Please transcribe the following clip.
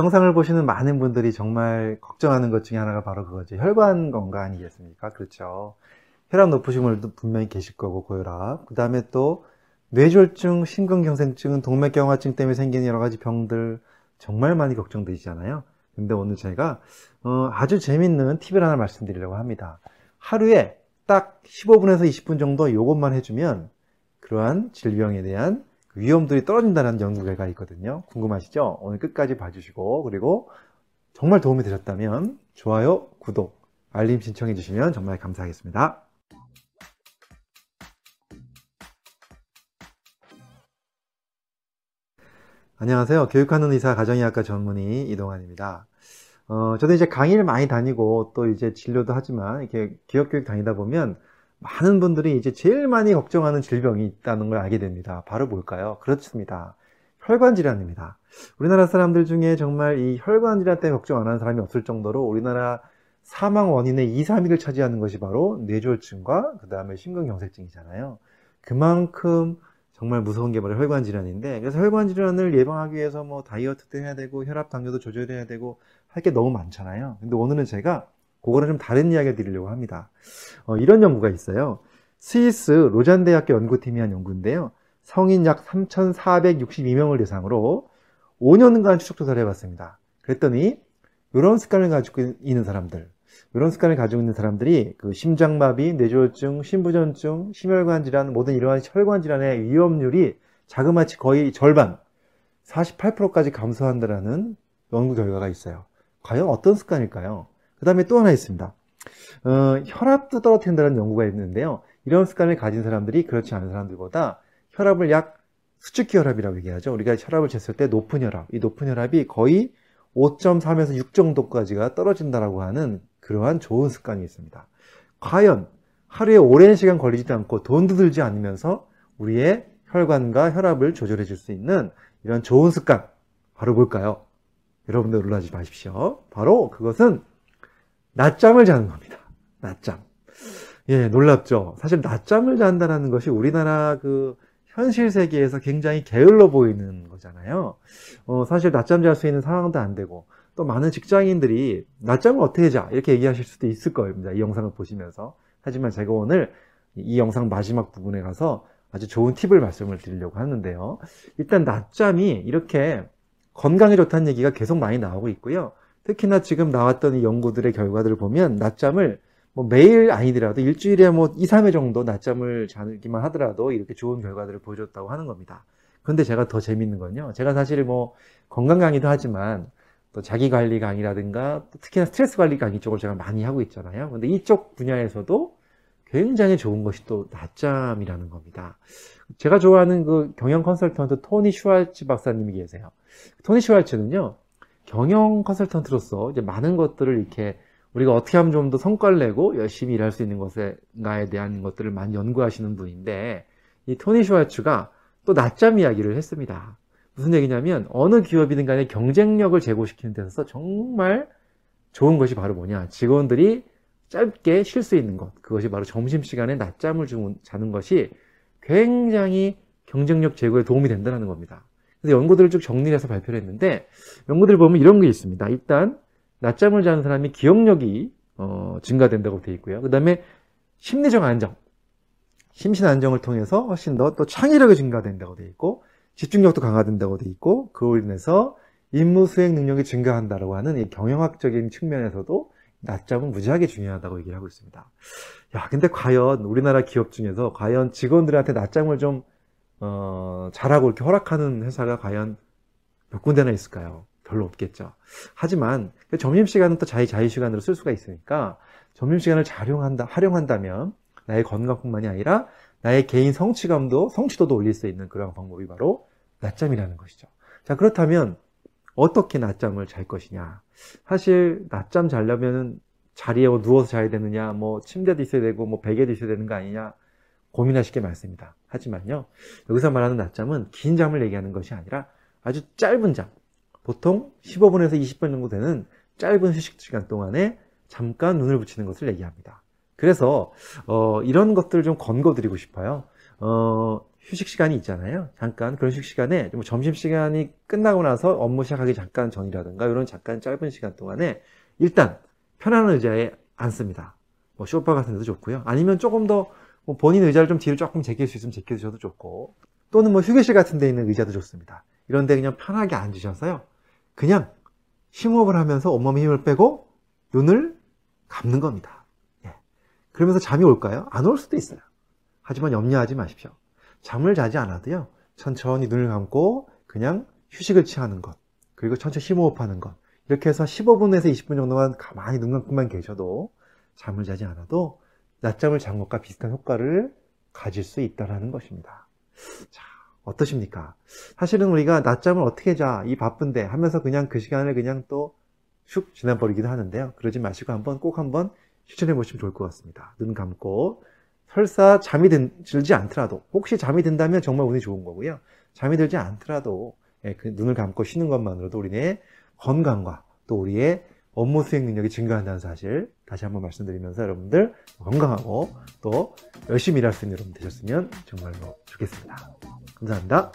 영상을 보시는 많은 분들이 정말 걱정하는 것 중에 하나가 바로 그거죠. 혈관 건강 아니겠습니까? 그렇죠. 혈압 높으신 분들도 분명히 계실 거고, 고혈압. 그 다음에 또 뇌졸중, 심근경색증, 동맥경화증 때문에 생기는 여러 가지 병들 정말 많이 걱정되시잖아요. 근데 오늘 제가 어, 아주 재밌는 팁을 하나 말씀드리려고 합니다. 하루에 딱 15분에서 20분 정도 이것만 해주면 그러한 질병에 대한 위험들이 떨어진다는 연구 결과가 있거든요. 궁금하시죠? 오늘 끝까지 봐주시고 그리고 정말 도움이 되셨다면 좋아요, 구독, 알림 신청해 주시면 정말 감사하겠습니다. 안녕하세요. 교육하는 의사 가정의학과 전문의 이동환입니다. 어, 저도 이제 강의를 많이 다니고 또 이제 진료도 하지만 이렇게 기업교육 다니다 보면 많은 분들이 이제 제일 많이 걱정하는 질병이 있다는 걸 알게 됩니다. 바로 뭘까요? 그렇습니다. 혈관 질환입니다. 우리나라 사람들 중에 정말 이 혈관 질환 때문에 걱정 안 하는 사람이 없을 정도로 우리나라 사망 원인의 2, 3위를 차지하는 것이 바로 뇌졸중과 그 다음에 심근경색증이잖아요. 그만큼 정말 무서운 게 바로 혈관 질환인데 그래서 혈관 질환을 예방하기 위해서 뭐 다이어트도 해야 되고 혈압 당뇨도 조절해야 되고 할 게 너무 많잖아요. 근데 오늘은 제가 그거는 좀 다른 이야기 드리려고 합니다. 어, 이런 연구가 있어요. 스위스 로잔 대학교 연구팀이 한 연구인데요. 성인 약 3,462명을 대상으로 5년간 추적 조사를 해봤습니다. 그랬더니 이런 습관을 가지고 있는 사람들, 이런 습관을 가지고 있는 사람들이 그 심장마비, 뇌졸중, 심부전증, 심혈관 질환, 모든 이러한 혈관 질환의 위험률이 자그마치 거의 절반, 48%까지 감소한다라는 연구 결과가 있어요. 과연 어떤 습관일까요? 그 다음에 또 하나 있습니다. 어, 혈압도 떨어뜨린다는 연구가 있는데요. 이런 습관을 가진 사람들이 그렇지 않은 사람들보다 혈압을 약 수축기 혈압이라고 얘기하죠. 우리가 혈압을 쟀을 때 높은 혈압, 이 높은 혈압이 거의 5.3에서 6 정도까지가 떨어진다라고 하는 그러한 좋은 습관이 있습니다. 과연 하루에 오랜 시간 걸리지도 않고 돈도 들지 않으면서 우리의 혈관과 혈압을 조절해 줄 수 있는 이런 좋은 습관 바로 뭘까요? 여러분들 놀라지 마십시오. 바로 그것은 낮잠을 자는 겁니다. 낮잠. 예, 놀랍죠? 사실 낮잠을 잔다는 것이 우리나라 그 현실 세계에서 굉장히 게을러 보이는 거잖아요. 어, 사실 낮잠 잘 수 있는 상황도 안 되고, 또 많은 직장인들이 낮잠을 어떻게 자? 이렇게 얘기하실 수도 있을 겁니다. 이 영상을 보시면서. 하지만 제가 오늘 이 영상 마지막 부분에 가서 아주 좋은 팁을 말씀을 드리려고 하는데요. 일단 낮잠이 이렇게 건강에 좋다는 얘기가 계속 많이 나오고 있고요. 특히나 지금 나왔던 이 연구들의 결과들을 보면 낮잠을 뭐 매일 아니더라도 일주일에 뭐 2, 3회 정도 낮잠을 자기만 하더라도 이렇게 좋은 결과들을 보여줬다고 하는 겁니다. 그런데 제가 더 재밌는 건요. 제가 사실 뭐 건강 강의도 하지만 또 자기 관리 강의라든가 특히나 스트레스 관리 강의 쪽을 제가 많이 하고 있잖아요. 근데 이쪽 분야에서도 굉장히 좋은 것이 또 낮잠이라는 겁니다. 제가 좋아하는 그 경영 컨설턴트 토니 슈왈츠 박사님이 계세요. 토니 슈왈츠는요, 경영 컨설턴트로서 이제 많은 것들을 이렇게 우리가 어떻게 하면 좀 더 성과를 내고 열심히 일할 수 있는 것에가에 대한 것들을 많이 연구하시는 분인데 이 토니 슈왈츠가 또 낮잠 이야기를 했습니다. 무슨 얘기냐면 어느 기업이든 간에 경쟁력을 제고시키는 데 있어서 정말 좋은 것이 바로 뭐냐 직원들이 짧게 쉴 수 있는 것 그것이 바로 점심시간에 낮잠을 자는 것이 굉장히 경쟁력 제고에 도움이 된다는 겁니다. 그래서 연구들을 쭉 정리해서 발표를 했는데 연구들 보면 이런 게 있습니다. 일단 낮잠을 자는 사람이 기억력이 어, 증가된다고 되어 있고요. 그 다음에 심리적 안정, 심신 안정을 통해서 훨씬 더 또 창의력이 증가된다고 되어 있고 집중력도 강화된다고 되어 있고 그로 인해서 임무 수행 능력이 증가한다고 하는 이 경영학적인 측면에서도 낮잠은 무지하게 중요하다고 얘기를 하고 있습니다. 야, 근데 과연 우리나라 기업 중에서 과연 직원들한테 낮잠을 좀 어, 잘하고 이렇게 허락하는 회사가 과연 몇 군데나 있을까요? 별로 없겠죠. 하지만 그 점심시간은 또 자기 자유시간으로 쓸 수가 있으니까 점심시간을 잘 활용한다, 활용한다면 나의 건강뿐만이 아니라 나의 개인 성취감도, 성취도도 올릴 수 있는 그런 방법이 바로 낮잠이라는 것이죠. 자, 그렇다면 어떻게 낮잠을 잘 것이냐. 사실 낮잠 자려면 자리에 누워서 자야 되느냐, 뭐 침대도 있어야 되고, 뭐 베개도 있어야 되는 거 아니냐, 고민하실 게 많습니다. 하지만요, 여기서 말하는 낮잠은 긴 잠을 얘기하는 것이 아니라 아주 짧은 잠, 보통 15분에서 20분 정도 되는 짧은 휴식 시간 동안에 잠깐 눈을 붙이는 것을 얘기합니다. 그래서 어, 이런 것들을 좀 권고드리고 싶어요. 어, 휴식 시간이 있잖아요. 잠깐 그런 휴식 시간에 뭐 점심 시간이 끝나고 나서 업무 시작하기 잠깐 전이라든가 이런 잠깐 짧은 시간 동안에 일단 편안한 의자에 앉습니다. 뭐 쇼파 같은 데도 좋고요. 아니면 조금 더 뭐 본인 의자를 좀 뒤로 조금 제낄 수 있으면 제껴주셔도 좋고 또는 뭐 휴게실 같은 데 있는 의자도 좋습니다. 이런 데 그냥 편하게 앉으셔서요. 그냥 심호흡을 하면서 온몸에 힘을 빼고 눈을 감는 겁니다. 예. 그러면서 잠이 올까요? 안 올 수도 있어요. 하지만 염려하지 마십시오. 잠을 자지 않아도요. 천천히 눈을 감고 그냥 휴식을 취하는 것. 그리고 천천히 심호흡하는 것. 이렇게 해서 15분에서 20분 정도만 가만히 눈 감고만 계셔도 잠을 자지 않아도 낮잠을 잔 것과 비슷한 효과를 가질 수 있다는 것입니다. 자, 어떠십니까? 사실은 우리가 낮잠을 어떻게 자, 이 바쁜데 하면서 그냥 그 시간을 그냥 또 슉 지나버리기도 하는데요. 그러지 마시고 한번 꼭 한번 실천해 보시면 좋을 것 같습니다. 눈 감고 설사 잠이 들지 않더라도 혹시 잠이 든다면 정말 운이 좋은 거고요. 잠이 들지 않더라도 예, 그 눈을 감고 쉬는 것만으로도 우리의 건강과 또 우리의 업무 수행 능력이 증가한다는 사실 다시 한번 말씀드리면서 여러분들 건강하고 또 열심히 일할 수 있는 여러분 되셨으면 정말로 좋겠습니다. 감사합니다.